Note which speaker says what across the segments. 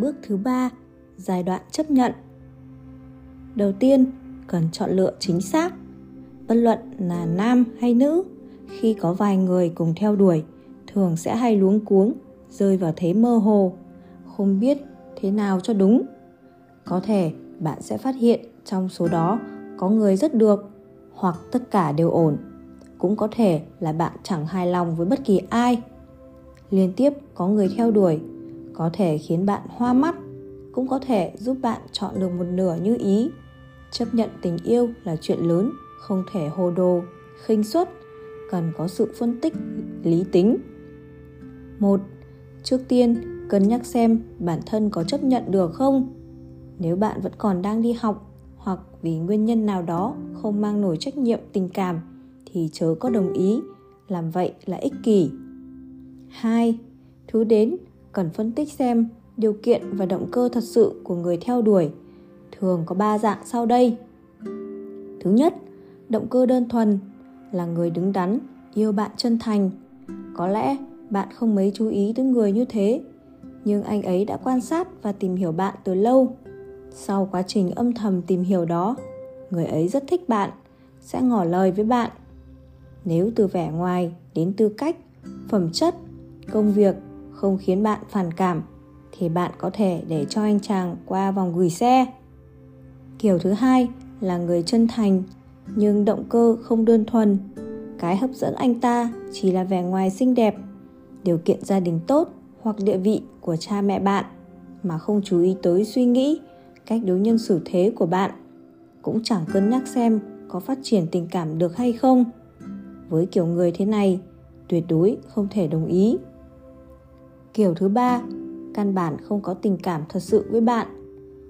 Speaker 1: bước thứ ba, giai đoạn chấp nhận. Đầu tiên, cần chọn lựa chính xác. Bất luận là nam hay nữ, khi có vài người cùng theo đuổi, thường sẽ hay luống cuống, rơi vào thế mơ hồ. Không biết thế nào cho đúng. Có thể bạn sẽ phát hiện trong số đó có người rất được, hoặc tất cả đều ổn. Cũng có thể là bạn chẳng hài lòng với bất kỳ ai. Liên tiếp có người theo đuổi có thể khiến bạn hoa mắt cũng có thể giúp bạn chọn được một nửa như ý. Chấp nhận tình yêu là chuyện lớn không thể hồ đồ khinh suất cần có sự phân tích lý tính. Một trước tiên cân nhắc xem bản thân có chấp nhận được không. Nếu bạn vẫn còn đang đi học hoặc vì nguyên nhân nào đó không mang nổi trách nhiệm tình cảm thì chớ có đồng ý làm vậy là ích kỷ. 2. Thứ đến, cần phân tích xem điều kiện và động cơ thật sự của người theo đuổi thường có ba dạng sau đây. Thứ nhất, động cơ đơn thuần là người đứng đắn, yêu bạn chân thành. Có lẽ bạn không mấy chú ý tới người như thế, nhưng anh ấy đã quan sát và tìm hiểu bạn từ lâu. Sau quá trình âm thầm tìm hiểu đó, người ấy rất thích bạn, sẽ ngỏ lời với bạn. Nếu từ vẻ ngoài đến tư cách, phẩm chất, công việc không khiến bạn phản cảm thì bạn có thể để cho anh chàng qua vòng gửi xe. Kiểu thứ hai là người chân thành nhưng động cơ không đơn thuần. Cái hấp dẫn anh ta chỉ là vẻ ngoài xinh đẹp, điều kiện gia đình tốt hoặc địa vị của cha mẹ bạn mà không chú ý tới suy nghĩ, cách đối nhân xử thế của bạn. Cũng chẳng cân nhắc xem có phát triển tình cảm được hay không. Với kiểu người thế này, tuyệt đối không thể đồng ý. Kiểu thứ ba, căn bản không có tình cảm thật sự với bạn.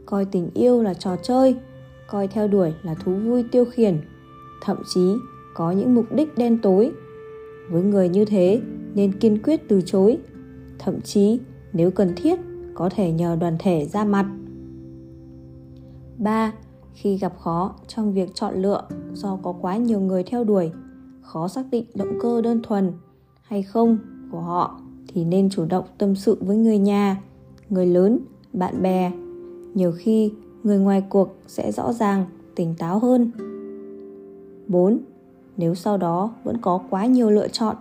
Speaker 1: Coi tình yêu là trò chơi, coi theo đuổi là thú vui tiêu khiển, thậm chí có những mục đích đen tối. Với người như thế nên kiên quyết từ chối, thậm chí nếu cần thiết có thể nhờ đoàn thể ra mặt. 3. Khi gặp khó trong việc chọn lựa do có quá nhiều người theo đuổi, khó xác định động cơ đơn thuần hay không của họ thì nên chủ động tâm sự với người nhà, người lớn, bạn bè. Nhiều khi người ngoài cuộc sẽ rõ ràng, tỉnh táo hơn. 4. Nếu sau đó vẫn có quá nhiều lựa chọn,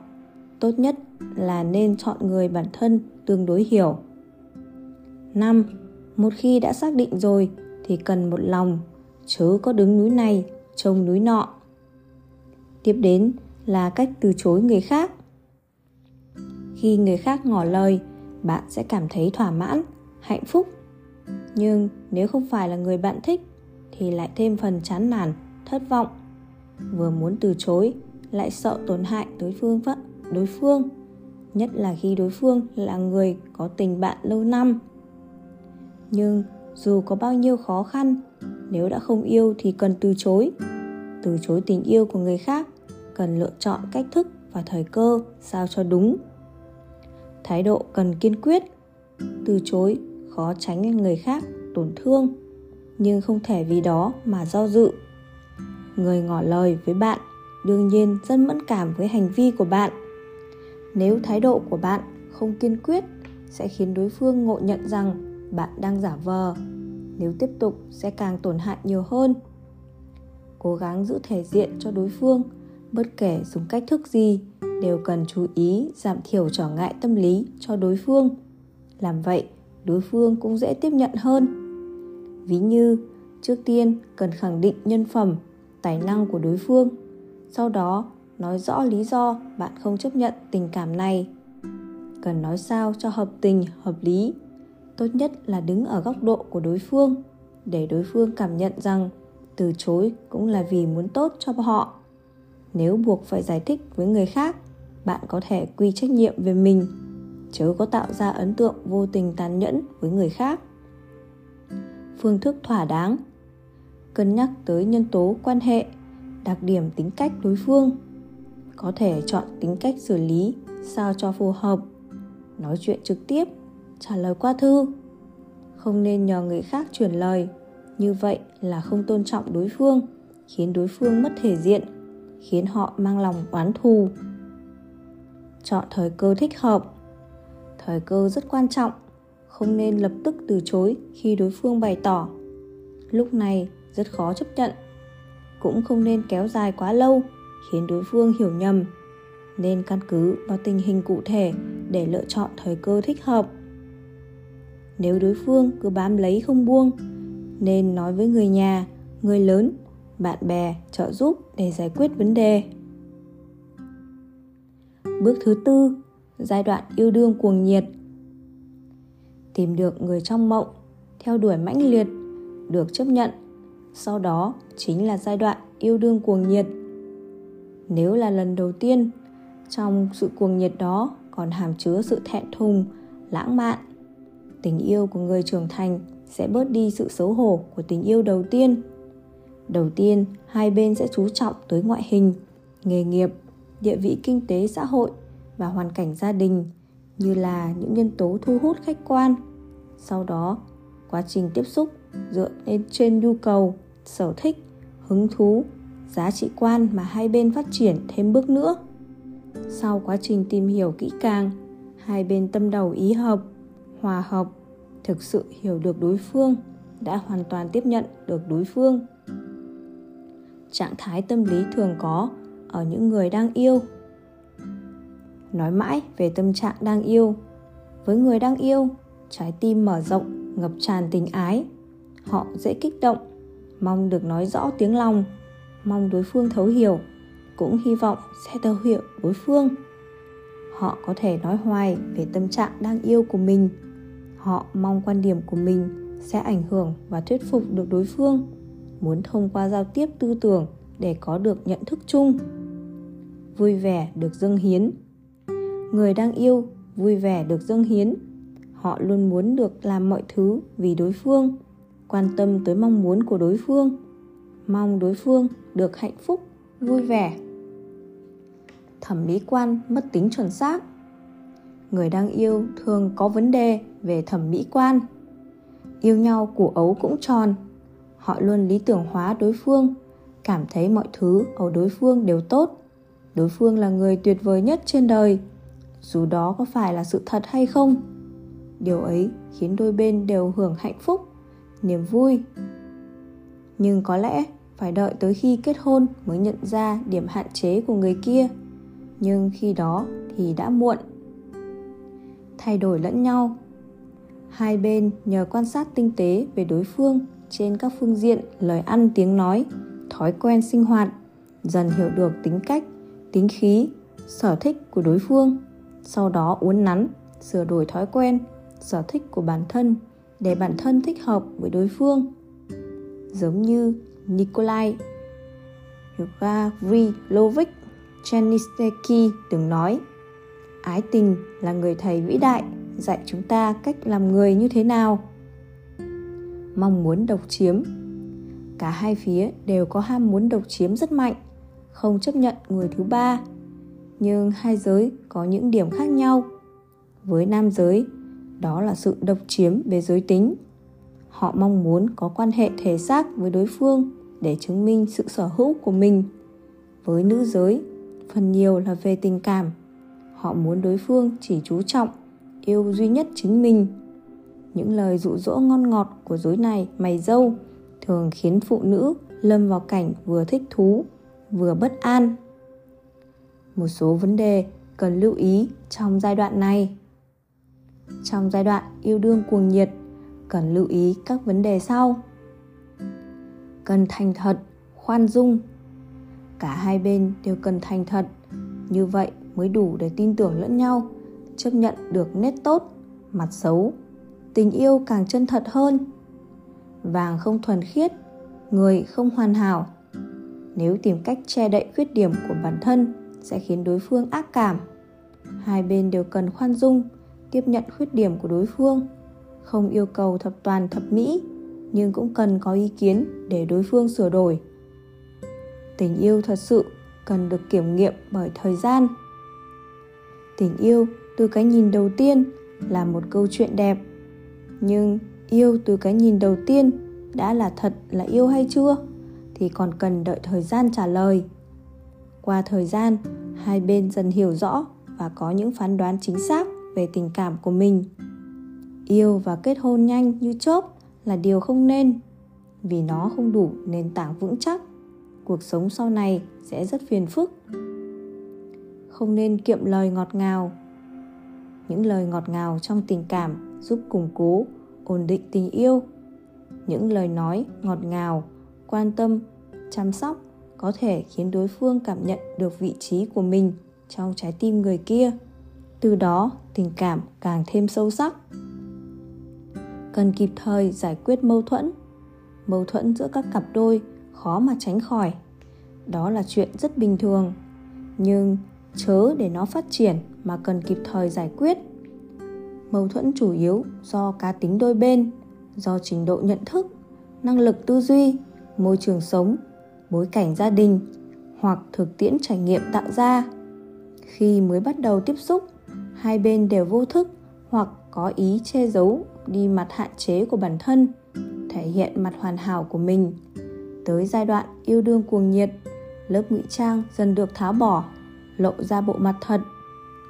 Speaker 1: tốt nhất là nên chọn người bản thân tương đối hiểu. 5. Một khi đã xác định rồi thì cần một lòng, chớ có đứng núi này trông núi nọ. Tiếp đến là cách từ chối người khác khi người khác ngỏ lời, bạn sẽ cảm thấy thỏa mãn, hạnh phúc. Nhưng nếu không phải là người bạn thích, thì lại thêm phần chán nản, thất vọng. Vừa muốn từ chối, lại sợ tổn hại đối phương vất đối phương, nhất là khi đối phương là người có tình bạn lâu năm. Nhưng dù có bao nhiêu khó khăn, nếu đã không yêu thì cần từ chối. Từ chối tình yêu của người khác, cần lựa chọn cách thức và thời cơ sao cho đúng thái độ cần kiên quyết, từ chối, khó tránh người khác tổn thương, nhưng không thể vì đó mà do dự. Người ngỏ lời với bạn đương nhiên rất mẫn cảm với hành vi của bạn. Nếu thái độ của bạn không kiên quyết, sẽ khiến đối phương ngộ nhận rằng bạn đang giả vờ. Nếu tiếp tục, sẽ càng tổn hại nhiều hơn. Cố gắng giữ thể diện cho đối phương, bất kể dùng cách thức gì đều cần chú ý giảm thiểu trở ngại tâm lý cho đối phương. Làm vậy, đối phương cũng dễ tiếp nhận hơn. Ví như, trước tiên cần khẳng định nhân phẩm, tài năng của đối phương. Sau đó, nói rõ lý do bạn không chấp nhận tình cảm này. Cần nói sao cho hợp tình, hợp lý. Tốt nhất là đứng ở góc độ của đối phương, để đối phương cảm nhận rằng từ chối cũng là vì muốn tốt cho họ. Nếu buộc phải giải thích với người khác bạn có thể quy trách nhiệm về mình, chớ có tạo ra ấn tượng vô tình tàn nhẫn với người khác. Phương thức thỏa đáng, cân nhắc tới nhân tố quan hệ, đặc điểm tính cách đối phương, có thể chọn tính cách xử lý sao cho phù hợp, nói chuyện trực tiếp, trả lời qua thư. Không nên nhờ người khác chuyển lời, như vậy là không tôn trọng đối phương, khiến đối phương mất thể diện, khiến họ mang lòng oán thù chọn thời cơ thích hợp. Thời cơ rất quan trọng, không nên lập tức từ chối khi đối phương bày tỏ. Lúc này rất khó chấp nhận, cũng không nên kéo dài quá lâu khiến đối phương hiểu nhầm. Nên căn cứ vào tình hình cụ thể để lựa chọn thời cơ thích hợp. Nếu đối phương cứ bám lấy không buông, nên nói với người nhà, người lớn, bạn bè trợ giúp để giải quyết vấn đề bước thứ tư, giai đoạn yêu đương cuồng nhiệt. Tìm được người trong mộng, theo đuổi mãnh liệt, được chấp nhận. Sau đó chính là giai đoạn yêu đương cuồng nhiệt. Nếu là lần đầu tiên, trong sự cuồng nhiệt đó còn hàm chứa sự thẹn thùng, lãng mạn, tình yêu của người trưởng thành sẽ bớt đi sự xấu hổ của tình yêu đầu tiên. Đầu tiên, hai bên sẽ chú trọng tới ngoại hình, nghề nghiệp địa vị kinh tế xã hội và hoàn cảnh gia đình như là những nhân tố thu hút khách quan. Sau đó, quá trình tiếp xúc dựa lên trên nhu cầu, sở thích, hứng thú, giá trị quan mà hai bên phát triển thêm bước nữa. Sau quá trình tìm hiểu kỹ càng, hai bên tâm đầu ý hợp, hòa hợp, thực sự hiểu được đối phương, đã hoàn toàn tiếp nhận được đối phương. Trạng thái tâm lý thường có ở những người đang yêu. Nói mãi về tâm trạng đang yêu. Với người đang yêu, trái tim mở rộng, ngập tràn tình ái. Họ dễ kích động, mong được nói rõ tiếng lòng, mong đối phương thấu hiểu, cũng hy vọng sẽ thấu hiểu đối phương. Họ có thể nói hoài về tâm trạng đang yêu của mình. Họ mong quan điểm của mình sẽ ảnh hưởng và thuyết phục được đối phương. Muốn thông qua giao tiếp tư tưởng để có được nhận thức chung vui vẻ được dâng hiến. Người đang yêu vui vẻ được dâng hiến. Họ luôn muốn được làm mọi thứ vì đối phương, quan tâm tới mong muốn của đối phương, mong đối phương được hạnh phúc, vui vẻ. Thẩm mỹ quan mất tính chuẩn xác. Người đang yêu thường có vấn đề về thẩm mỹ quan. Yêu nhau củ ấu cũng tròn. Họ luôn lý tưởng hóa đối phương, cảm thấy mọi thứ ở đối phương đều tốt đối phương là người tuyệt vời nhất trên đời. Dù đó có phải là sự thật hay không, điều ấy khiến đôi bên đều hưởng hạnh phúc, niềm vui. Nhưng có lẽ phải đợi tới khi kết hôn mới nhận ra điểm hạn chế của người kia. Nhưng khi đó thì đã muộn. Thay đổi lẫn nhau. Hai bên nhờ quan sát tinh tế về đối phương trên các phương diện lời ăn tiếng nói, thói quen sinh hoạt, dần hiểu được tính cách tính khí, sở thích của đối phương, sau đó uốn nắn, sửa đổi thói quen, sở thích của bản thân để bản thân thích hợp với đối phương. Giống như Nikolai Gavrilovich Chenisteki từng nói, ái tình là người thầy vĩ đại, dạy chúng ta cách làm người như thế nào? Mong muốn độc chiếm. Cả hai phía đều có ham muốn độc chiếm rất mạnh không chấp nhận người thứ ba. Nhưng hai giới có những điểm khác nhau. Với nam giới, đó là sự độc chiếm về giới tính. Họ mong muốn có quan hệ thể xác với đối phương để chứng minh sự sở hữu của mình. Với nữ giới, phần nhiều là về tình cảm. Họ muốn đối phương chỉ chú trọng, yêu duy nhất chính mình. Những lời dụ dỗ ngon ngọt của dối này mày dâu thường khiến phụ nữ lâm vào cảnh vừa thích thú vừa bất an. Một số vấn đề cần lưu ý trong giai đoạn này. Trong giai đoạn yêu đương cuồng nhiệt, cần lưu ý các vấn đề sau. Cần thành thật, khoan dung. Cả hai bên đều cần thành thật, như vậy mới đủ để tin tưởng lẫn nhau, chấp nhận được nét tốt, mặt xấu, tình yêu càng chân thật hơn. Vàng không thuần khiết, người không hoàn hảo nếu tìm cách che đậy khuyết điểm của bản thân sẽ khiến đối phương ác cảm. Hai bên đều cần khoan dung, tiếp nhận khuyết điểm của đối phương, không yêu cầu thập toàn thập mỹ, nhưng cũng cần có ý kiến để đối phương sửa đổi. Tình yêu thật sự cần được kiểm nghiệm bởi thời gian. Tình yêu từ cái nhìn đầu tiên là một câu chuyện đẹp, nhưng yêu từ cái nhìn đầu tiên đã là thật là yêu hay chưa? Thì còn cần đợi thời gian trả lời. Qua thời gian, hai bên dần hiểu rõ và có những phán đoán chính xác về tình cảm của mình. Yêu và kết hôn nhanh như chớp là điều không nên. Vì nó không đủ nền tảng vững chắc, cuộc sống sau này sẽ rất phiền phức. Không nên kiệm lời ngọt ngào. Những lời ngọt ngào trong tình cảm giúp củng cố, ổn định tình yêu. Những lời nói ngọt ngào quan tâm, chăm sóc có thể khiến đối phương cảm nhận được vị trí của mình trong trái tim người kia. Từ đó, tình cảm càng thêm sâu sắc. Cần kịp thời giải quyết mâu thuẫn. Mâu thuẫn giữa các cặp đôi khó mà tránh khỏi. Đó là chuyện rất bình thường. Nhưng chớ để nó phát triển mà cần kịp thời giải quyết. Mâu thuẫn chủ yếu do cá tính đôi bên, do trình độ nhận thức, năng lực tư duy môi trường sống, bối cảnh gia đình hoặc thực tiễn trải nghiệm tạo ra. Khi mới bắt đầu tiếp xúc, hai bên đều vô thức hoặc có ý che giấu đi mặt hạn chế của bản thân, thể hiện mặt hoàn hảo của mình. Tới giai đoạn yêu đương cuồng nhiệt, lớp ngụy trang dần được tháo bỏ, lộ ra bộ mặt thật,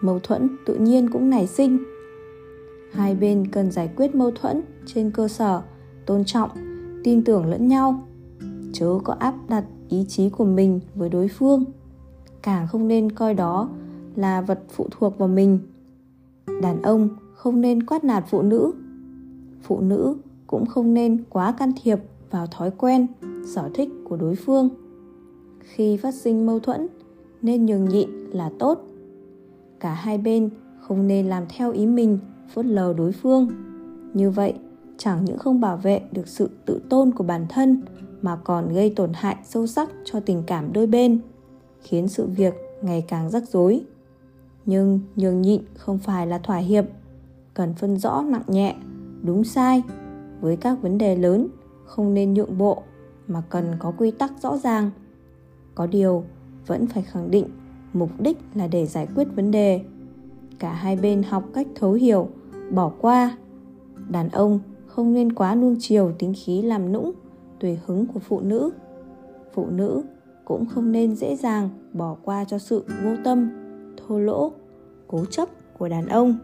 Speaker 1: mâu thuẫn tự nhiên cũng nảy sinh. Hai bên cần giải quyết mâu thuẫn trên cơ sở tôn trọng, tin tưởng lẫn nhau chớ có áp đặt ý chí của mình với đối phương. Càng không nên coi đó là vật phụ thuộc vào mình. Đàn ông không nên quát nạt phụ nữ. Phụ nữ cũng không nên quá can thiệp vào thói quen, sở thích của đối phương. Khi phát sinh mâu thuẫn, nên nhường nhịn là tốt. Cả hai bên không nên làm theo ý mình, phớt lờ đối phương. Như vậy, chẳng những không bảo vệ được sự tự tôn của bản thân mà còn gây tổn hại sâu sắc cho tình cảm đôi bên, khiến sự việc ngày càng rắc rối. Nhưng nhường nhịn không phải là thỏa hiệp, cần phân rõ nặng nhẹ, đúng sai. Với các vấn đề lớn, không nên nhượng bộ mà cần có quy tắc rõ ràng. Có điều, vẫn phải khẳng định mục đích là để giải quyết vấn đề. Cả hai bên học cách thấu hiểu, bỏ qua. Đàn ông không nên quá nuông chiều tính khí làm nũng tùy hứng của phụ nữ. Phụ nữ cũng không nên dễ dàng bỏ qua cho sự vô tâm, thô lỗ, cố chấp của đàn ông.